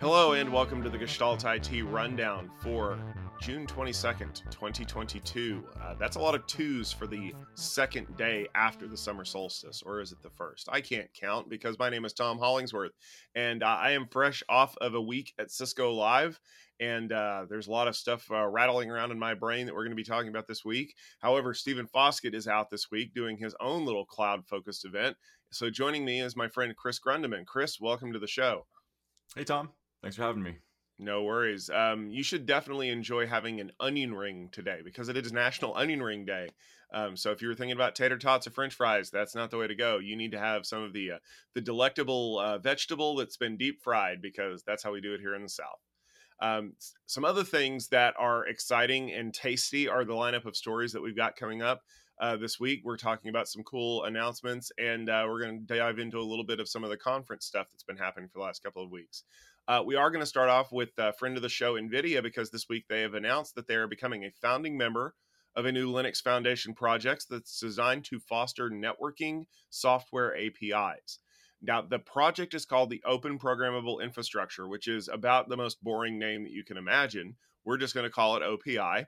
Hello and welcome to the Gestalt IT Rundown for June 22nd, 2022. Uh, that's a lot of twos for the second day after the summer solstice, or is it the first? I can't count because my name is Tom Hollingsworth and uh, I am fresh off of a week at Cisco Live. And uh, there's a lot of stuff uh, rattling around in my brain that we're going to be talking about this week. However, Stephen Foskett is out this week doing his own little cloud focused event. So joining me is my friend Chris Grundeman. Chris, welcome to the show. Hey, Tom. Thanks for having me. No worries. Um, you should definitely enjoy having an onion ring today because it is National Onion Ring Day. Um, so if you were thinking about tater tots or French fries, that's not the way to go. You need to have some of the uh, the delectable uh, vegetable that's been deep fried because that's how we do it here in the South. Um, some other things that are exciting and tasty are the lineup of stories that we've got coming up. Uh, this week. We're talking about some cool announcements, and uh, we're going to dive into a little bit of some of the conference stuff that's been happening for the last couple of weeks. Uh, we are going to start off with a friend of the show, NVIDIA, because this week they have announced that they are becoming a founding member of a new Linux Foundation project that's designed to foster networking software APIs. Now, the project is called the Open Programmable Infrastructure, which is about the most boring name that you can imagine. We're just going to call it OPI.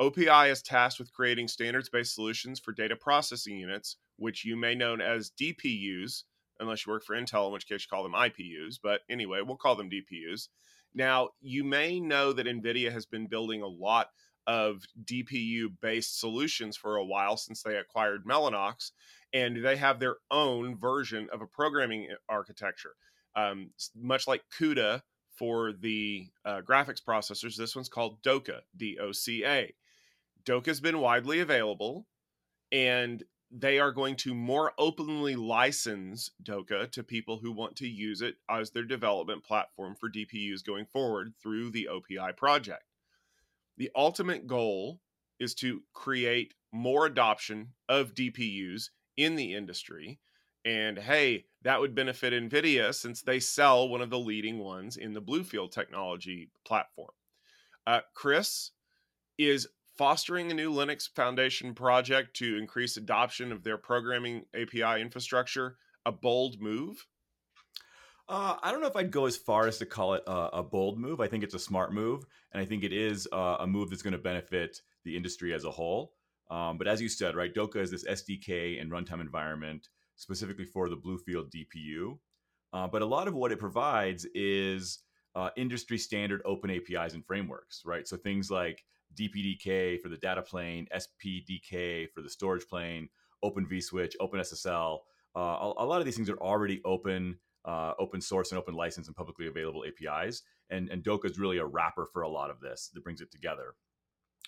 OPI is tasked with creating standards based solutions for data processing units, which you may know as DPUs, unless you work for Intel, in which case you call them IPUs. But anyway, we'll call them DPUs. Now, you may know that NVIDIA has been building a lot of DPU based solutions for a while since they acquired Mellanox, and they have their own version of a programming architecture. Um, much like CUDA for the uh, graphics processors, this one's called DOCA, D O C A. DOCA has been widely available, and they are going to more openly license DOCA to people who want to use it as their development platform for DPUs going forward through the OPI project. The ultimate goal is to create more adoption of DPUs in the industry. And hey, that would benefit NVIDIA since they sell one of the leading ones in the Bluefield technology platform. Uh, Chris, is fostering a new Linux Foundation project to increase adoption of their programming API infrastructure a bold move? Uh, I don't know if I'd go as far as to call it a, a bold move. I think it's a smart move, and I think it is uh, a move that's going to benefit the industry as a whole. Um, but as you said, right, DOCA is this SDK and runtime environment specifically for the Bluefield DPU. Uh, but a lot of what it provides is uh, industry standard open APIs and frameworks, right? So things like DPDK for the data plane, SPDK for the storage plane, Open vSwitch, Open SSL. Uh, a, a, lot of these things are already open, uh, open source and open license and publicly available APIs. And, and DOCA is really a wrapper for a lot of this that brings it together.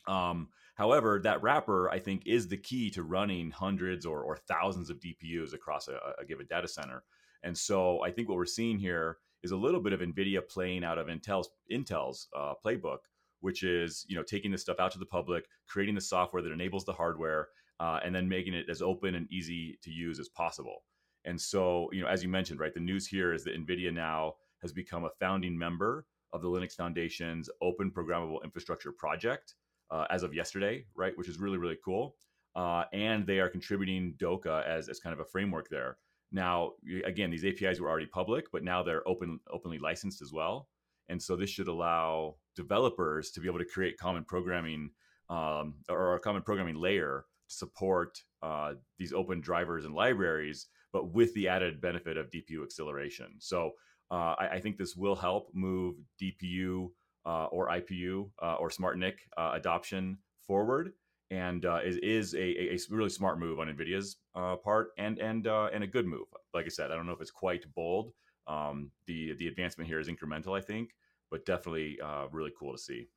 Um, however, that wrapper, I think, is the key to running hundreds or, or thousands of DPUs across a, a given data center. And so I think what we're seeing here is a little bit of NVIDIA playing out of Intel's, Intel's uh, playbook which is you know taking this stuff out to the public, creating the software that enables the hardware, uh, and then making it as open and easy to use as possible. And so, you know, as you mentioned, right, the news here is that NVIDIA now has become a founding member of the Linux Foundation's Open Programmable Infrastructure Project uh, as of yesterday, right, which is really, really cool. Uh, and they are contributing DOCA as, as kind of a framework there. Now, again, these APIs were already public, but now they're open, openly licensed as well. And so this should allow developers to be able to create common programming um, or a common programming layer to support uh, these open drivers and libraries, but with the added benefit of DPU acceleration. So uh, I, I, think this will help move DPU uh, or IPU uh, or SmartNIC uh, adoption forward, and uh, is, is a, a, really smart move on NVIDIA's part, and and and a good move. Like I said, I don't know if it's quite bold. Um, the the advancement here is incremental, I think, but definitely uh, really cool to see.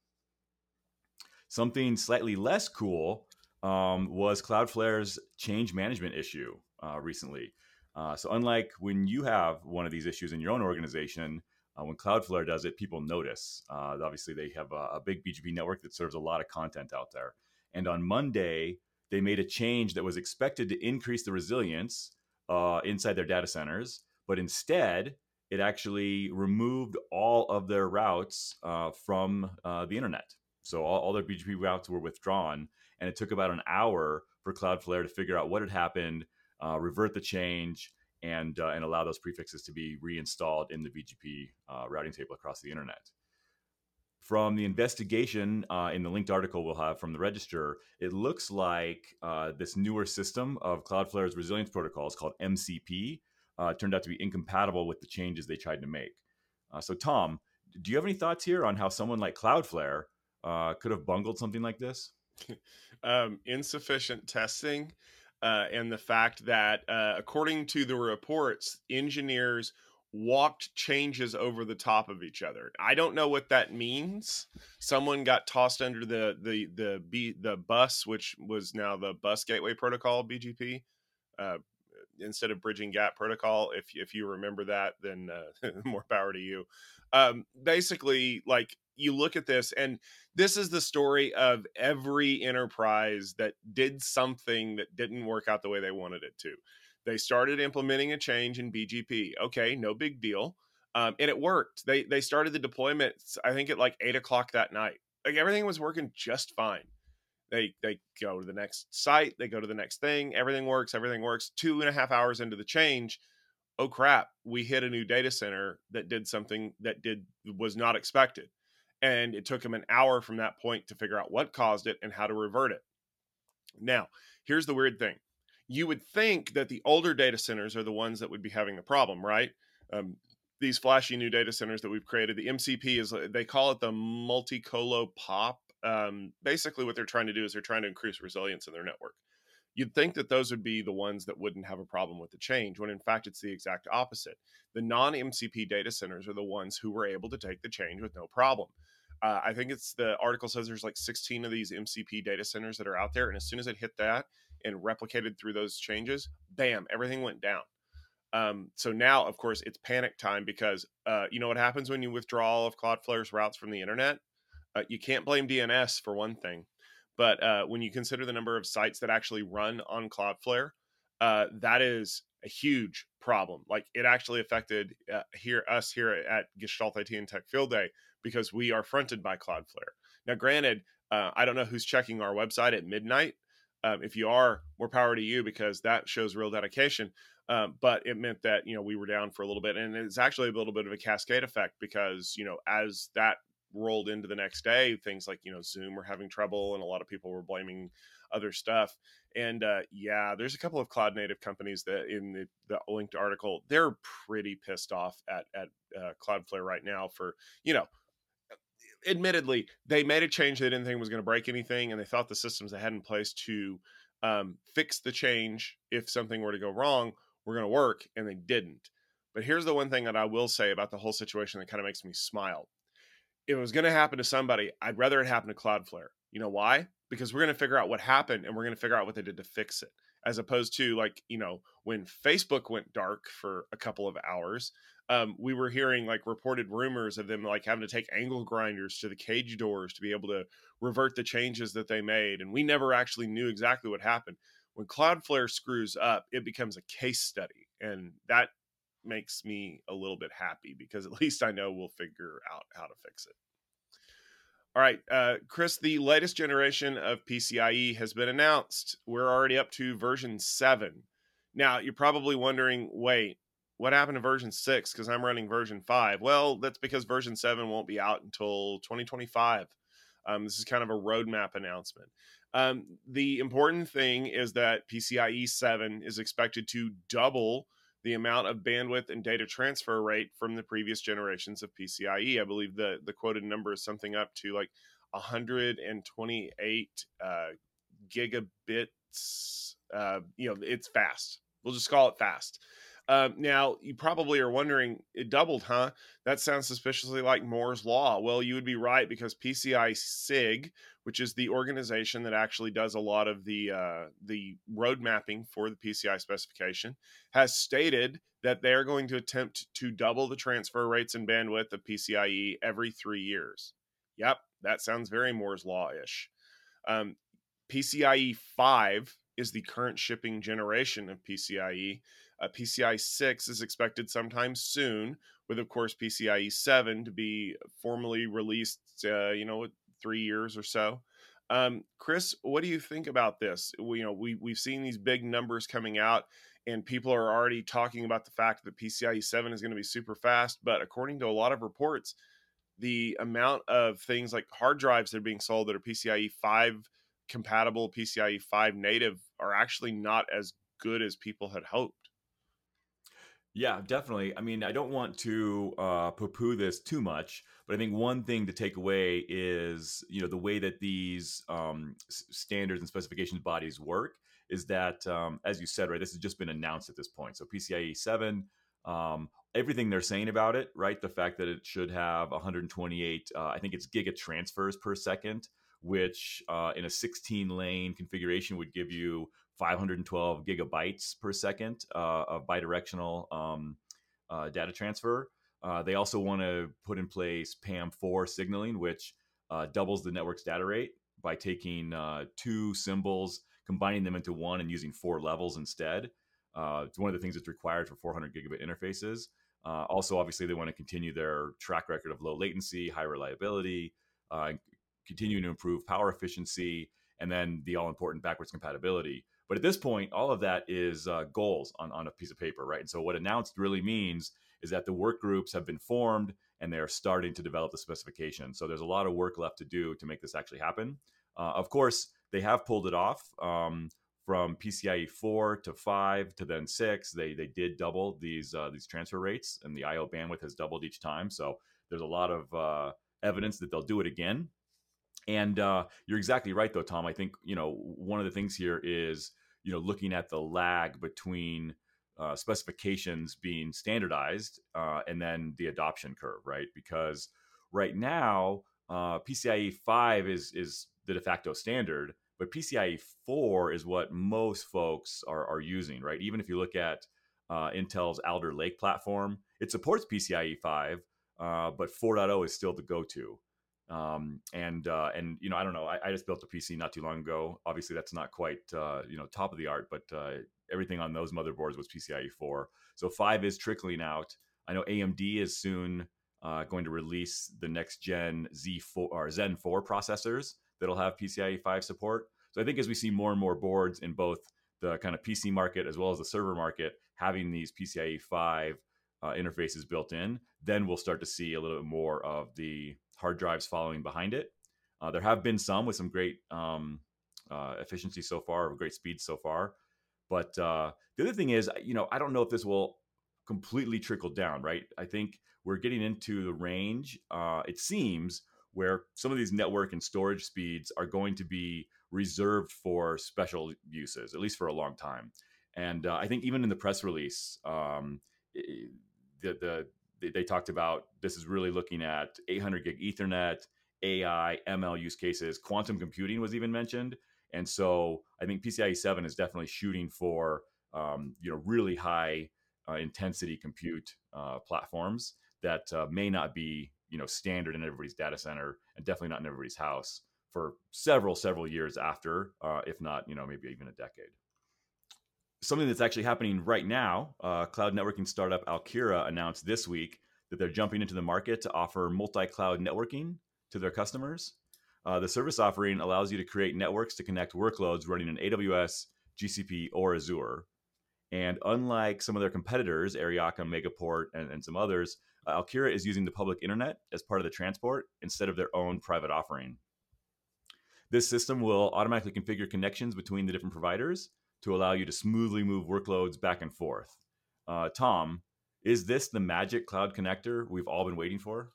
Something slightly less cool um, was Cloudflare's change management issue uh, recently. Uh, so, unlike when you have one of these issues in your own organization, uh, when Cloudflare does it, people notice. Uh, obviously, they have a, a, big BGP network that serves a lot of content out there. And on Monday, they made a change that was expected to increase the resilience uh, inside their data centers, but instead, it actually removed all of their routes uh, from uh, the internet. So all, all, their BGP routes were withdrawn, and it took about an hour for Cloudflare to figure out what had happened, uh, revert the change, and uh, and allow those prefixes to be reinstalled in the BGP uh, routing table across the internet. From the investigation uh, in the linked article we'll have from the register, it looks like this newer system of Cloudflare's resilience protocols called MCP uh, turned out to be incompatible with the changes they tried to make. Uh, so, Tom, do you have any thoughts here on how someone like Cloudflare could have bungled something like this? um, insufficient testing uh, and the fact that, uh, according to the reports, engineers walked changes over the top of each other. I don't know what that means. Someone got tossed under the the the B, the bus, which was now the Bus Gateway Protocol (BGP). Uh, instead of bridging gap protocol if if you remember that then uh, more power to you um basically like you look at this and this is the story of every enterprise that did something that didn't work out the way they wanted it to. They started implementing a change in BGP. Okay, no big deal. Um, and it worked. They they started the deployments, I think at like eight o'clock that night. Like everything was working just fine. They they go to the next site, they go to the next thing, everything works, everything works. Two and a half hours into the change, oh crap, we hit a new data center that did something that did was not expected and it took him an hour from that point to figure out what caused it and how to revert it. Now, here's the weird thing you would think that the older data centers are the ones that would be having the problem, right? Um, these flashy new data centers that we've created, the MCP is they call it the multi-colo pop. Um, basically, what they're trying to do is they're trying to increase resilience in their network. You'd think that those would be the ones that wouldn't have a problem with the change, when in fact it's the exact opposite. The non MCP data centers are the ones who were able to take the change with no problem. Uh, I think it's the article says there's like 16 of these MCP data centers that are out there, and as soon as it hit that and replicated through those changes, bam, everything went down. Um, so now, of course, it's panic time because uh, you know what happens when you withdraw all of Cloudflare's routes from the internet. Uh, you can't blame DNS for one thing, but uh, when you consider the number of sites that actually run on Cloudflare, uh, that is a huge problem. Like it actually affected uh, here us here at Gestalt IT and Tech Field Day because we are fronted by Cloudflare. Now, granted, uh, I don't know who's checking our website at midnight. Um, if you are, more power to you because that shows real dedication. Um, but it meant that you know we were down for a little bit, and it's actually a little bit of a cascade effect because you know as that rolled into the next day, things like you know Zoom were having trouble, and a lot of people were blaming other stuff. And uh, yeah, there's a couple of cloud native companies that in the, the linked article, they're pretty pissed off at at uh, Cloudflare right now for you know admittedly, they made a change they didn't think was going to break anything, and they thought the systems they had in place to um, fix the change if something were to go wrong were going to work, and they didn't. But here's the one thing that I will say about the whole situation that kind of makes me smile. If it was going to happen to somebody, I'd rather it happen to Cloudflare. You know why? Because we're going to figure out what happened and we're going to figure out what they did to fix it. As opposed to like, you know, when Facebook went dark for a couple of hours, um, we were hearing like reported rumors of them like having to take angle grinders to the cage doors to be able to revert the changes that they made. And we never actually knew exactly what happened. When Cloudflare screws up, it becomes a case study. And that makes me a little bit happy because at least I know we'll figure out how to fix it. All right, uh, Chris, the latest generation of PCIe has been announced. We're already up to version 7. Now, you're probably wondering wait, what happened to version 6 because i'm running version 5 well that's because version 7 won't be out until 2025 um, this is kind of a roadmap announcement um, the important thing is that pcie 7 is expected to double the amount of bandwidth and data transfer rate from the previous generations of pcie i believe the, the quoted number is something up to like 128 uh, gigabits uh, you know it's fast. We'll just call it fast um, now, you probably are wondering, it doubled, huh? That sounds suspiciously like Moore's Law. Well, you would be right because PCI SIG, which is the organization that actually does a lot of the uh, the road mapping for the PCI specification, has stated that they are going to attempt to double the transfer rates and bandwidth of PCIe every three years. Yep, that sounds very Moore's Law ish. Um, PCIe 5 is the current shipping generation of PCIe. Uh, PCI 6 is expected sometime soon, with, of course, PCIe 7 to be formally released, uh, you know, three years or so. Um, Chris, what do you think about this? We, you know, we we've seen these big numbers coming out. and people are already talking about the fact that PCIe 7 is going to be super fast. But according to a lot of reports, the amount of things like hard drives that are being sold that are PCIe 5 compatible, PCIe 5 native are actually not as good as people had hoped. Yeah, definitely. I mean, I don't want to uh, poo-poo this too much, but I think one thing to take away is, you know, the way that these um, standards and specifications bodies work is that, um, as you said, right, this has just been announced at this point. So PCIe 7, um, everything they're saying about it, right, the fact that it should have 128, uh, I think it's giga transfers per second, which uh, in a 16 lane configuration would give you 512 gigabytes per second uh, of bidirectional um, uh, data transfer. Uh, they also want to put in place PAM4 signaling, which uh, doubles the network's data rate by taking uh, two symbols, combining them into one, and using four levels instead. Uh, it's one of the things that's required for 400 gigabit interfaces. also, obviously, they want to continue their track record of low latency, high reliability, continuing to improve power efficiency, and then the all important backwards compatibility. But at this point, all of that is uh, goals on, on a piece of paper, right? And so what announced really means is that the work groups have been formed and they're starting to develop the specification. So there's a lot of work left to do to make this actually happen. Uh, of course, they have pulled it off um, from PCIe 4 to 5 to then 6. They they did double these uh, these transfer rates, and the I/O bandwidth has doubled each time. So there's a lot of uh, evidence that they'll do it again. And uh, you're exactly right, though, Tom. I think you know one of the things here is you know looking at the lag between uh, specifications being standardized uh, and then the adoption curve, right? Because right now uh, PCIe five is is the de facto standard, but PCIe four is what most folks are are using, right? Even if you look at uh, Intel's Alder Lake platform, it supports PCIe five, uh, but 4.0 is still the go to. Um, and uh, and you know I don't know I, I, just built a PC not too long ago. Obviously that's not quite uh, you know top of the art, but uh, everything on those motherboards was PCIe 4. So five is trickling out. I know AMD is soon uh, going to release the next gen Z4 or Zen 4 processors that'll have PCIe 5 support. So I think as we see more and more boards in both the kind of PC market as well as the server market having these PCIe 5 uh, interfaces built in, then we'll start to see a little bit more of the hard drives following behind it. Uh, there have been some with some great um, uh, efficiency so far, or great speed so far. But uh, the other thing is, you know, I don't know if this will completely trickle down, right? I think we're getting into the range, uh, it seems, where some of these network and storage speeds are going to be reserved for special uses, at least for a long time. And uh, I think even in the press release, um, the, the they talked about this is really looking at 800 gig Ethernet, AI, ML use cases. Quantum computing was even mentioned, and so I think PCIe 7 is definitely shooting for um, you know really high uh, intensity compute uh, platforms that uh, may not be you know standard in everybody's data center and definitely not in everybody's house for several several years after, uh, if not you know maybe even a decade something that's actually happening right now. Uh, cloud networking startup Alkira announced this week that they're jumping into the market to offer multi cloud networking to their customers. Uh, the service offering allows you to create networks to connect workloads running in AWS, GCP, or Azure. And unlike some of their competitors, Aryaka, Megaport, and, and some others, uh, Alkira is using the public internet as part of the transport instead of their own private offering. This system will automatically configure connections between the different providers to allow you to smoothly move workloads back and forth. Uh, Tom, is this the magic cloud connector we've all been waiting for?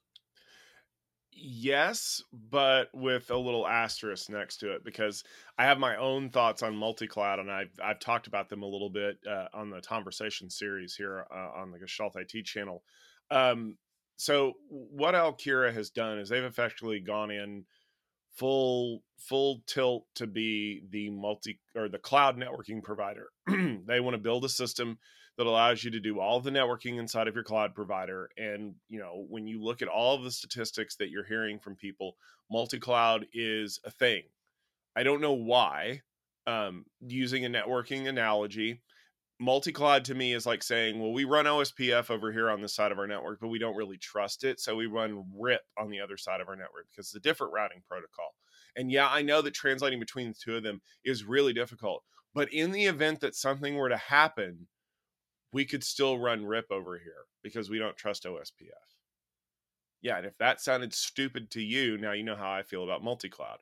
Yes, but with a little asterisk next to it because I have my own thoughts on multi-cloud, and I've I've talked about them a little bit uh, on the conversation series here uh, on the Gestalt IT channel. Um, so what Alkira has done is they've effectively gone in full full tilt to be the multi or the cloud networking provider. they want to build a system that allows you to do all the networking inside of your cloud provider and you know when you look at all of the statistics that you're hearing from people multi-cloud is a thing i don't know why um, using a networking analogy multi-cloud to me is like saying well we run ospf over here on this side of our network but we don't really trust it so we run rip on the other side of our network because it's a different routing protocol and yeah i know that translating between the two of them is really difficult but in the event that something were to happen we could still run RIP over here because we don't trust OSPF. Yeah, and if that sounded stupid to you, now you know how I feel about multi cloud.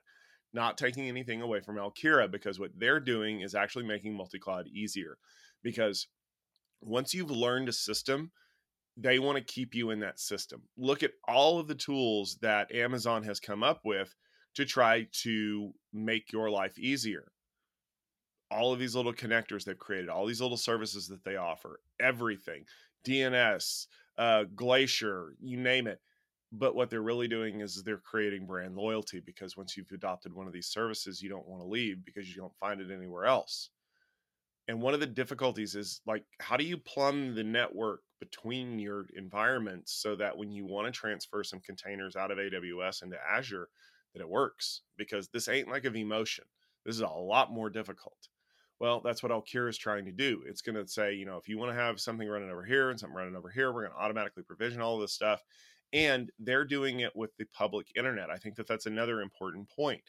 Not taking anything away from Alkira because what they're doing is actually making multi cloud easier. Because once you've learned a system, they want to keep you in that system. Look at all of the tools that Amazon has come up with to try to make your life easier. All of these little connectors they've created, all these little services that they offer, everything, DNS, uh, Glacier, you name it. But what they're really doing is they're creating brand loyalty because once you've adopted one of these services, you don't want to leave because you don't find it anywhere else and one of the difficulties is like how do you plumb the network between your environments so that when you want to transfer some containers out of aws into azure that it works? Because this ain't like a vMotion. This is a lot more difficult. Well that's what alkira is trying to do. It's going to say you know if you want to have something running over here and something running over here we're going to automatically provision all of this stuff and they're doing it with the public internet. I think that that's another important point.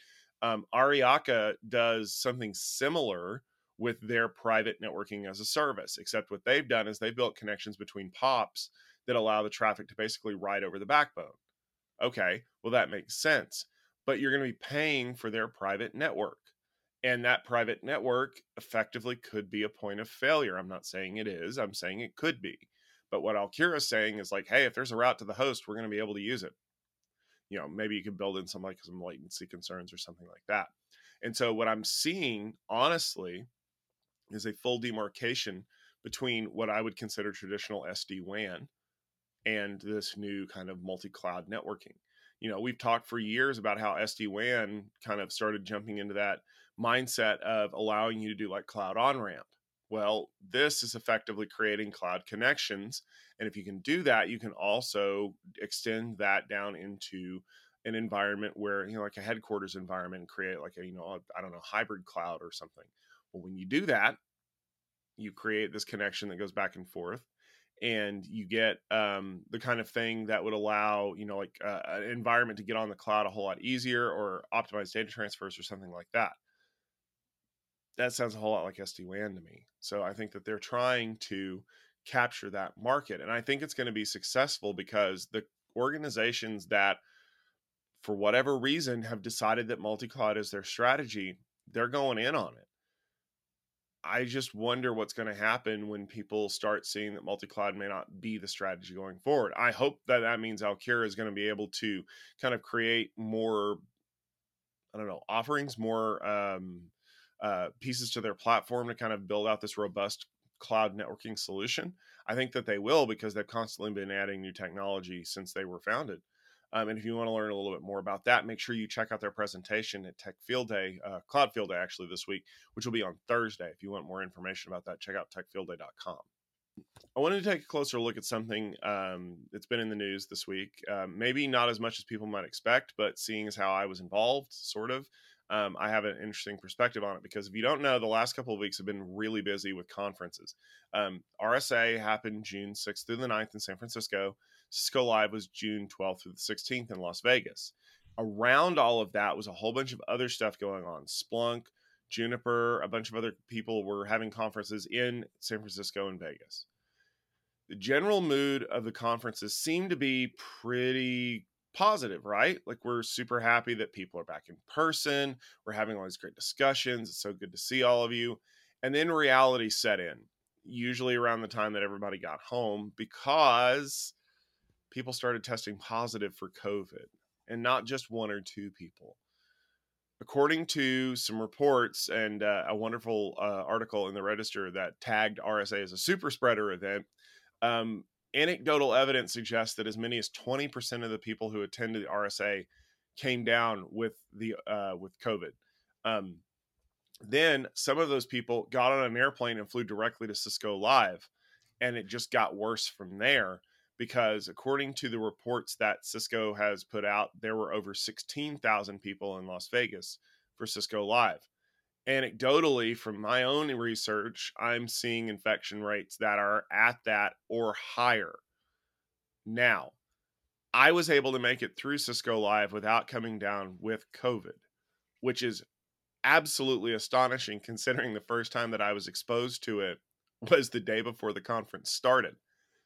Um, Aryaka does something similar with their private networking as a service. Except what they've done is they've built connections between POPs that allow the traffic to basically ride over the backbone. Okay, well, that makes sense. But you're going to be paying for their private network. And that private network effectively could be a point of failure. I'm not saying it is, I'm saying it could be. But what Alkira is saying is like, hey, if there's a route to the host, we're going to be able to use it. You know, maybe you could build in some like some latency concerns or something like that. And so what I'm seeing, honestly, is a full demarcation between what I would consider traditional SD WAN and this new kind of multi cloud networking. You know, we've talked for years about how SD WAN kind of started jumping into that mindset of allowing you to do like cloud on ramp. Well, this is effectively creating cloud connections. And if you can do that, you can also extend that down into an environment where, you know, like a headquarters environment and create like a, you know, I don't know, hybrid cloud or something. Well, when you do that, you create this connection that goes back and forth and you get um, the kind of thing that would allow you know like uh, an environment to get on the cloud a whole lot easier or optimize data transfers or something like that. That sounds a whole lot like sd-wan to me so i think that they're trying to capture that market and i think it's going to be successful because the organizations that for whatever reason have decided that multi-cloud is their strategy they're going in on it I just wonder what's going to happen when people start seeing that multi-cloud may not be the strategy going forward. I hope that that means Alkira is going to be able to kind of create more, I don't know, offerings, more um, uh, pieces to their platform to kind of build out this robust cloud networking solution. I think that they will because they've constantly been adding new technology since they were founded. Um, and if you want to learn a little bit more about that, make sure you check out their presentation at Tech Field Day, uh, Cloud Field Day, actually, this week, which will be on Thursday. If you want more information about that, check out techfieldday.com. I wanted to take a closer look at something um, that's been in the news this week. Um, maybe not as much as people might expect, but seeing as how I was involved, sort of, um, I have an interesting perspective on it because if you don't know, the last couple of weeks have been really busy with conferences. Um, RSA happened June 6th through the 9th in San Francisco. Cisco Live was June 12th through the 16th in Las Vegas. Around all of that was a whole bunch of other stuff going on. Splunk, Juniper, a bunch of other people were having conferences in San Francisco and Vegas. The general mood of the conferences seemed to be pretty positive, right? Like we're super happy that people are back in person. We're having all these great discussions. It's so good to see all of you. And then reality set in, usually around the time that everybody got home, because people started testing positive for COVID and not just one or two people. According to some reports and uh, a wonderful uh, article in the Register that tagged RSA as a super spreader event, um, anecdotal evidence suggests that as many as 20% of the people who attended the RSA came down with the uh, with COVID. Um, then some of those people got on an airplane and flew directly to Cisco Live, and it just got worse from there because according to the reports that Cisco has put out, there were over 16,000 people in Las Vegas for Cisco Live. Anecdotally, from my own research, I'm seeing infection rates that are at that or higher. Now, I was able to make it through Cisco Live without coming down with COVID, which is absolutely astonishing considering the first time that I was exposed to it was the day before the conference started.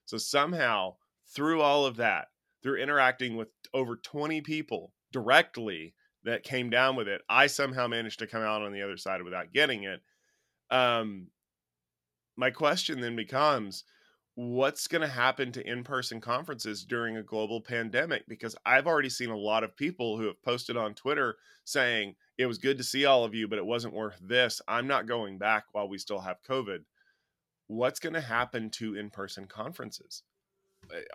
So somehow, through all of that, through interacting with over 20 people directly that came down with it, I somehow managed to come out on the other side without getting it. Um, my question then becomes what's going to happen to in-person conferences during a global pandemic? Because i've already seen a lot of people who have posted on twitter saying it was good to see all of you but it wasn't worth this. I'm not going back while we still have covid. What's going to happen to in-person conferences? eh,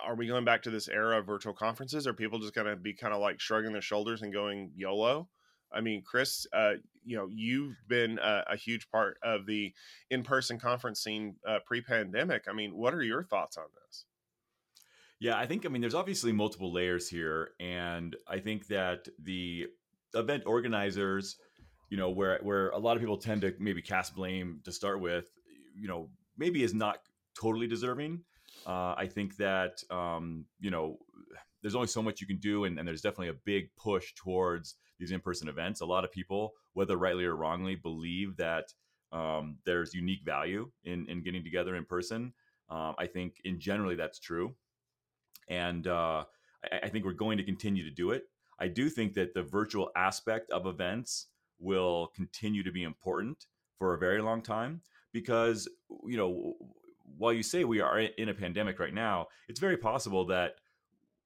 are we going back to this era of virtual conferences are people just going to be kind of like shrugging their shoulders and going yolo I mean, Chris, uh, you know, you've been a, a, huge part of the in-person conference scene uh, pre-pandemic. I mean, what are your thoughts on this? Yeah, I think I mean there's obviously multiple layers here, and I think that the event organizers, you know, where where a lot of people tend to maybe cast blame to start with, you know, maybe is not totally deserving. Uh, I think that um, you know there's only so much you can do, and, and there's definitely a big push towards these in-person events. A lot of people, whether rightly or wrongly, believe that um, there's unique value in in getting together in person. Um, I think in generally that's true, and uh, I, I, think we're going to continue to do it. I do think that the virtual aspect of events will continue to be important for a very long time because you know while you say we are in a pandemic right now, it's very possible that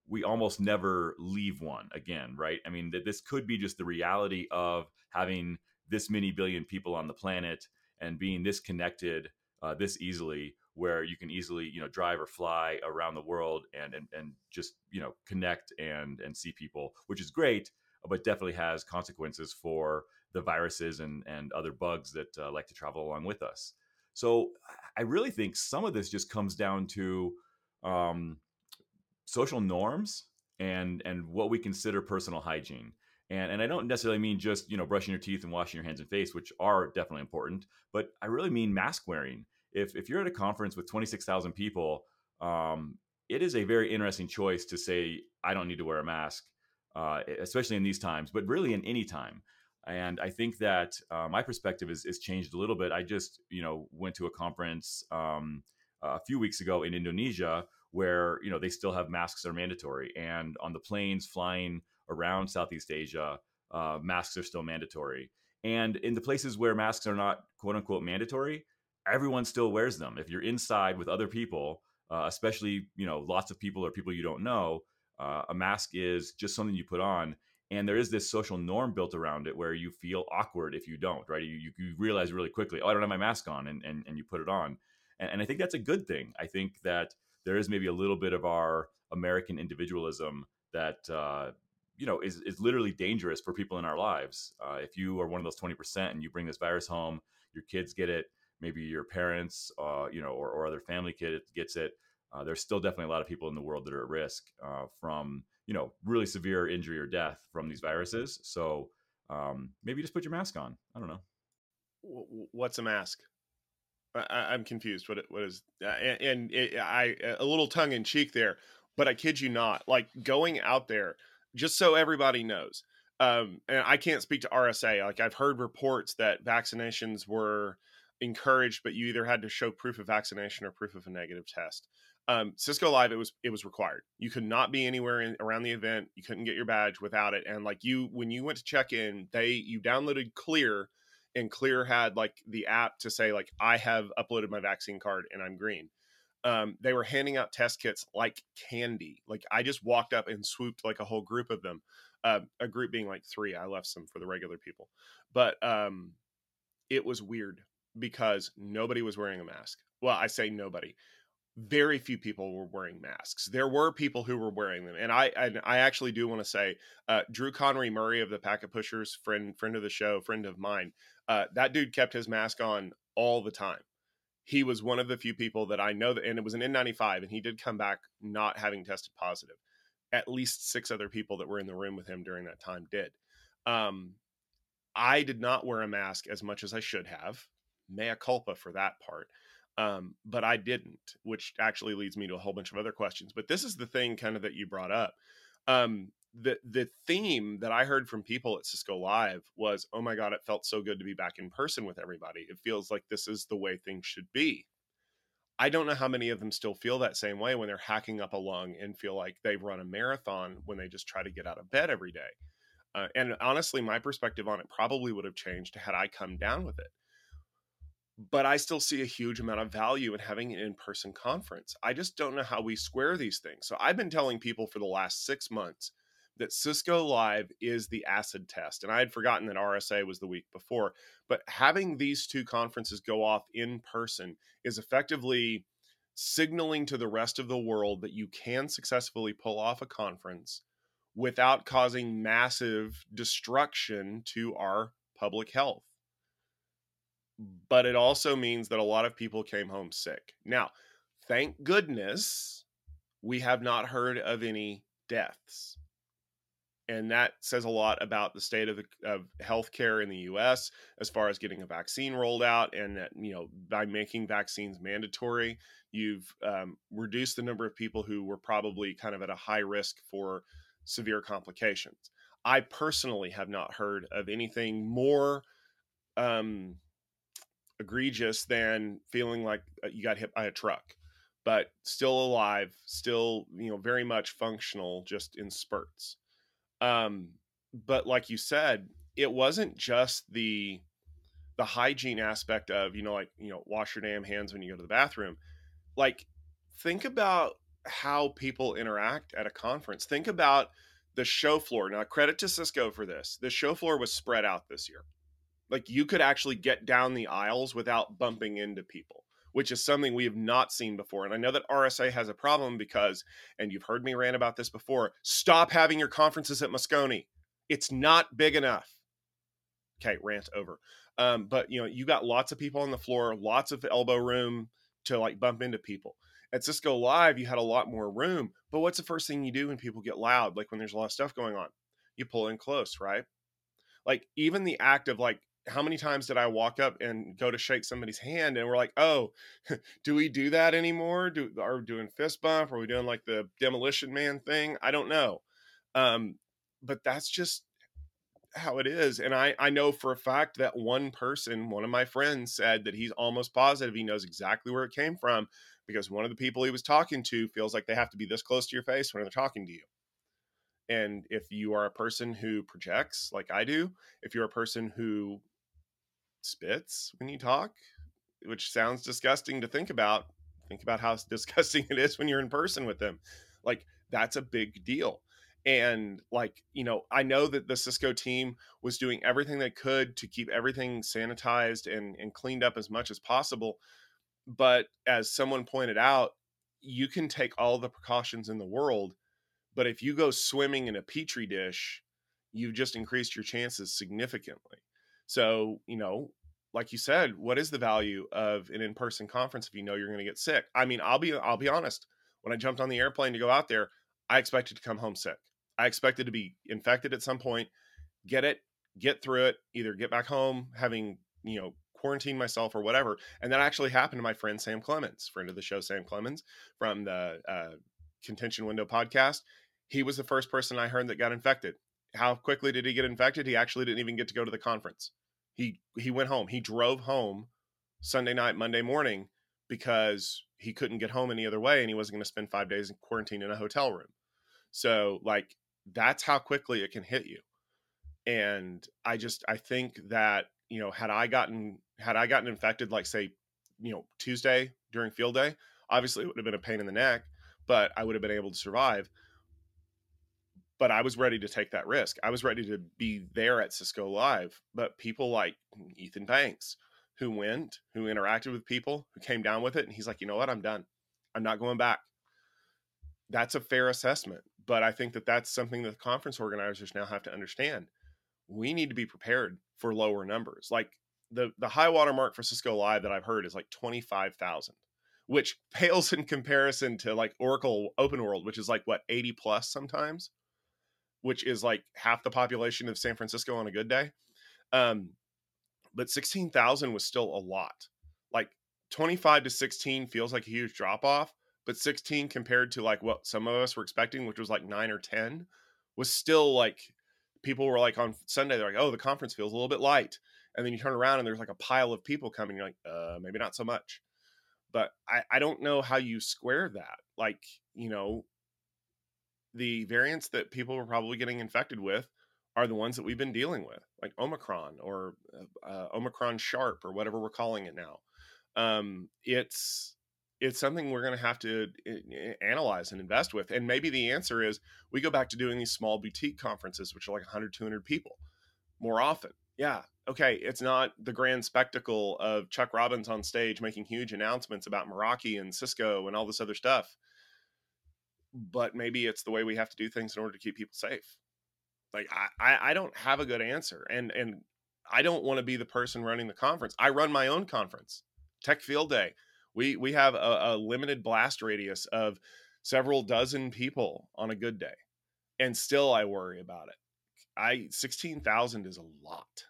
we almost never leave one again, right? I mean, that this could be just the reality of having this many billion people on the planet and being this connected uh, this easily where you can easily you know drive or fly around the world and and, and just you know connect and and see people which is great but definitely has consequences for the viruses and and other bugs that uh, like to travel along with us so i really think some of this just comes down to um, social norms and and what we consider personal hygiene. And, and I don't necessarily mean just you know brushing your teeth and washing your hands and face, which are definitely important, but I really mean mask wearing. If if you're at a conference with 26,000 people, um, it is a very interesting choice to say I don't need to wear a mask, uh, especially in these times, but really in any time. And I think that uh, my perspective is changed a little bit. I just you know went to a conference um, a few weeks ago in Indonesia where you know they still have masks that are mandatory, and on the planes flying around Southeast Asia, uh, masks are still mandatory. And in the places where masks are not quote unquote mandatory, everyone still wears them. If you're inside with other people, uh, especially you know lots of people or people you don't know, uh, a mask is just something you put on. And there is this social norm built around it where you feel awkward if you don't, right? You, you, realize really quickly, oh, I don't have my mask on, and, and, and you put it on. And, and I think that's a good thing. I think that there is maybe a little bit of our American individualism that uh, you know is is literally dangerous for people in our lives. Uh, if you are one of those twenty percent and you bring this virus home, your kids get it, maybe your parents, uh, you know, or, or other family kid gets it. Uh, there's still definitely a lot of people in the world that are at risk uh, from you know really severe injury or death from these viruses. So um, maybe just put your mask on. I don't know. What's a mask? I, am confused. What what is uh, and, and it, I a little tongue in cheek there, but I kid you not. Like going out there, just so everybody knows. Um, and I can't speak to RSA. Like I've heard reports that vaccinations were encouraged, but you either had to show proof of vaccination or proof of a negative test. Um, Cisco Live, it was it was required. You could not be anywhere in, around the event. You couldn't get your badge without it. And like you, when you went to check in, they you downloaded Clear and Clear had like the app to say like I have uploaded my vaccine card and I'm green. Um, they were handing out test kits like candy. Like I just walked up and swooped like a whole group of them. Uh, a group being like three. I left some for the regular people, but um, it was weird because nobody was wearing a mask. Well, I say nobody very few people were wearing masks. There were people who were wearing them, and I and I actually do want to say, uh, Drew Conry-Murray of the Packet Pushers, friend friend of the show, friend of mine. Uh, that dude kept his mask on all the time. He was one of the few people that I know that, and it was an N95, and he did come back not having tested positive. At least six other people that were in the room with him during that time did. Um, I did not wear a mask as much as I should have. Mea culpa for that part um, but I didn't, which actually leads me to a whole bunch of other questions. But this is the thing, kind of that you brought up. Um, the the theme that I heard from people at Cisco Live was, "Oh my God, it felt so good to be back in person with everybody. It feels like this is the way things should be." I don't know how many of them still feel that same way when they're hacking up a lung and feel like they've run a marathon when they just try to get out of bed every day. Uh, and honestly, my perspective on it probably would have changed had I come down with it. But I still see a huge amount of value in having an in person conference. I just don't know how we square these things. So I've been telling people for the last six months that Cisco Live is the acid test. And I had forgotten that RSA was the week before. But having these two conferences go off in person is effectively signaling to the rest of the world that you can successfully pull off a conference without causing massive destruction to our public health. But it also means that a lot of people came home sick. Now, thank goodness we have not heard of any deaths and that says a lot about the state of, the, of healthcare in the U.S. as far as getting a vaccine rolled out, and that, you know by making vaccines mandatory, you've um, reduced the number of people who were probably kind of at a high risk for severe complications. I personally have not heard of anything more um, egregious than feeling like uh, you got hit by a truck, but still alive, still you know very much functional, just in spurts. Um, but like you said, it wasn't just the the hygiene aspect of you know like you know wash your damn hands when you go to the bathroom. Like think about how people interact at a conference. Think about the show floor. Now, credit to Cisco for this. The show floor was spread out this year. Like you could actually get down the aisles without bumping into people which is something we have not seen before. And I know that RSA has a problem because, and you've heard me rant about this before, stop having your conferences at Moscone. It's not big enough. Okay, rant over. Um, but you know, you got lots of people on the floor, lots of elbow room to like bump into people. At Cisco Live, you had a lot more room. But what's the first thing you do when people get loud? Like when there's a lot of stuff going on, you pull in close, right? Like even the act of like how many times did I walk up and go to shake somebody's hand and we're like, oh, do we do that anymore? Do are we doing fist bump? Are we doing like the demolition man thing? I don't know. Um, but that's just how it is. And I, I know for a fact that one person, one of my friends said that he's almost positive he knows exactly where it came from because one of the people he was talking to feels like they have to be this close to your face when they're talking to you. And if you are a person who projects like I do, if you're a person who spits when you talk, which sounds disgusting to think about. Think about how disgusting it is when you're in person with them. Like that's a big deal. And like, you know, I know that the Cisco team was doing everything they could to keep everything sanitized and, and cleaned up as much as possible. But as someone pointed out, you can take all the precautions in the world, but if you go swimming in a petri dish, you've just increased your chances significantly. So, you know, like you said, what is the value of an in-person conference if you know you're going to get sick? I mean, I'll be I'll be honest. When I jumped on the airplane to go out there, I expected to come home sick. I expected to be infected at some point, get it, get through it, either get back home having, you know, quarantine myself or whatever. And that actually happened to my friend Sam Clemens, friend of the show Sam Clemens from the uh, Contention Window podcast. He was the first person I heard that got infected. How quickly did he get infected? He actually didn't even get to go to the conference. He he went home. He drove home Sunday night, Monday morning because he couldn't get home any other way and he wasn't going to spend 5 days in quarantine in a hotel room. So like that's how quickly it can hit you. And I just I think that, you know, had I gotten had I gotten infected like say, you know, Tuesday during field day, obviously it would have been a pain in the neck, but I would have been able to survive but I was ready to take that risk. I was ready to be there at Cisco Live. But people like Ethan Banks, who went, who interacted with people, who came down with it, and he's like, you know what, I'm done. I'm not going back. That's a fair assessment. But I think that that's something that the conference organizers now have to understand. We need to be prepared for lower numbers. Like the the high water mark for Cisco Live that I've heard is like twenty five thousand, which pales in comparison to like Oracle Open World, which is like what eighty plus sometimes which is like half the population of San Francisco on a good day. Um, but 16,000 was still a lot. Like 25 to 16 feels like a huge drop off, but 16 compared to like what some of us were expecting, which was like nine or 10, was still like people were like on Sunday, they're like, oh, the conference feels a little bit light. And then you turn around and there's like a pile of people coming. You're like, uh, maybe not so much. but I, I don't know how you square that. Like, you know, the variants that people are probably getting infected with are the ones that we've been dealing with, like Omicron or uh, uh Omicron Sharp or whatever we're calling it now. Um, it's it's something we're going to have to eh, analyze and invest with. And maybe the answer is we go back to doing these small boutique conferences, which are like 100, 200 people more often. Yeah. Okay. It's not the grand spectacle of Chuck Robbins on stage making huge announcements about Meraki and Cisco and all this other stuff. But maybe it's the way we have to do things in order to keep people safe. Like I, I don't have a good answer. And and I don't want to be the person running the conference. I run my own conference, Tech Field Day. We we have a, a limited blast radius of several dozen people on a good day. And still I worry about it. I 16,000 is a lot.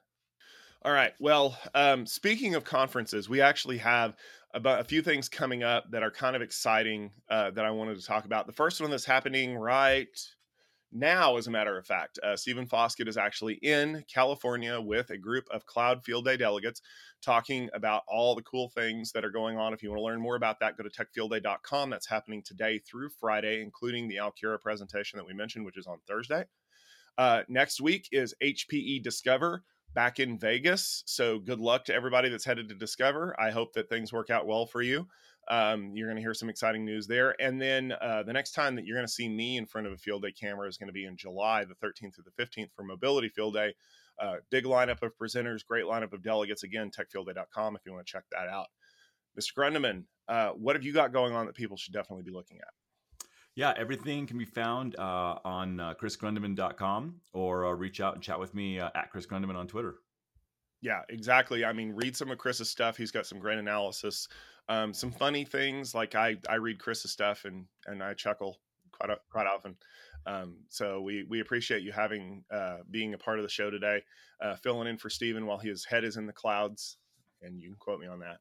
All right. Well, um, speaking of conferences, we actually have about a few things coming up that are kind of exciting uh, that I wanted to talk about. The first one that's happening right now, as a matter of fact, uh, Stephen Foskett is actually in California with a group of Cloud Field Day delegates talking about all the cool things that are going on. If you want to learn more about that, go to techfieldday.com. That's happening today through Friday, including the Alkira presentation that we mentioned, which is on Thursday. Uh, next week is HPE Discover back in Vegas. So good luck to everybody that's headed to Discover. I hope that things work out well for you. Um, you're going to hear some exciting news there. And then uh, the next time that you're going to see me in front of a field day camera is going to be in July, the 13th through the 15th for Mobility Field Day. Uh, big lineup of presenters, great lineup of delegates. Again, techfieldday.com if you want to check that out. Mr. Grundeman, uh, what have you got going on that people should definitely be looking at? Yeah, everything can be found uh, on uh, chrisgrundeman.com or uh, reach out and chat with me uh, at Chris Grundeman on Twitter. Yeah, exactly. I mean, read some of Chris's stuff. He's got some great analysis, um, some funny things. Like I, I read Chris's stuff and and I chuckle quite quite often. Um, so we we appreciate you having uh, being a part of the show today, uh, filling in for Stephen while his head is in the clouds, and you can quote me on that.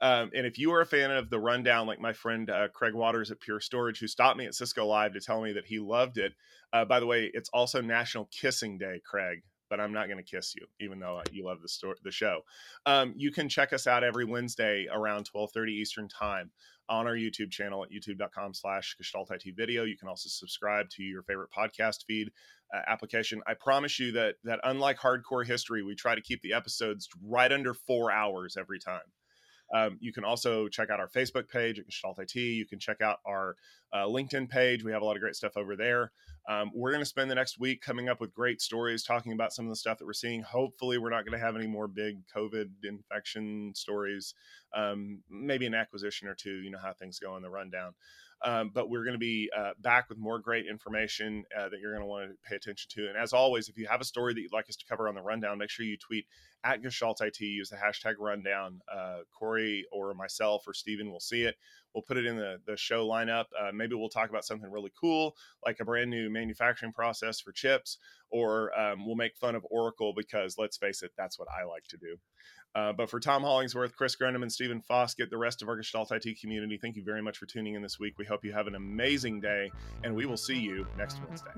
Um, and if you are a fan of the rundown, like my friend uh, Craig Waters at Pure Storage, who stopped me at Cisco Live to tell me that he loved it. Uh, by the way, it's also National Kissing Day, Craig. But I'm not going to kiss you, even though uh, you love the the show. Um, you can check us out every Wednesday around 12:30 Eastern Time on our YouTube channel at youtube.com slash Gestalt IT video. You can also subscribe to your favorite podcast feed uh, application. I promise you that that unlike hardcore history, we try to keep the episodes right under four hours every time. Um, you can also check out our Facebook page at Gestalt IT. You can check out our uh, LinkedIn page. We have a lot of great stuff over there. Um, we're going to spend the next week coming up with great stories, talking about some of the stuff that we're seeing. Hopefully, we're not going to have any more big COVID infection stories. Um, maybe an acquisition or two. You know how things go in the rundown. Um, but we're going to be uh, back with more great information uh, that you're going to want to pay attention to. And as always, if you have a story that you'd like us to cover on the rundown, make sure you tweet at Gestalt IT, use the hashtag rundown. Uh, Corey or myself or Stephen will see it. We'll put it in the, the show lineup. Uh, maybe we'll talk about something really cool, like a brand new manufacturing process for chips, or um, we'll make fun of Oracle because let's face it, that's what I like to do. Uh, but for Tom Hollingsworth, Chris Grundeman, and Stephen Foskett, the rest of our Gestalt IT community, thank you very much for tuning in this week. We hope you have an amazing day, and we will see you next Wednesday.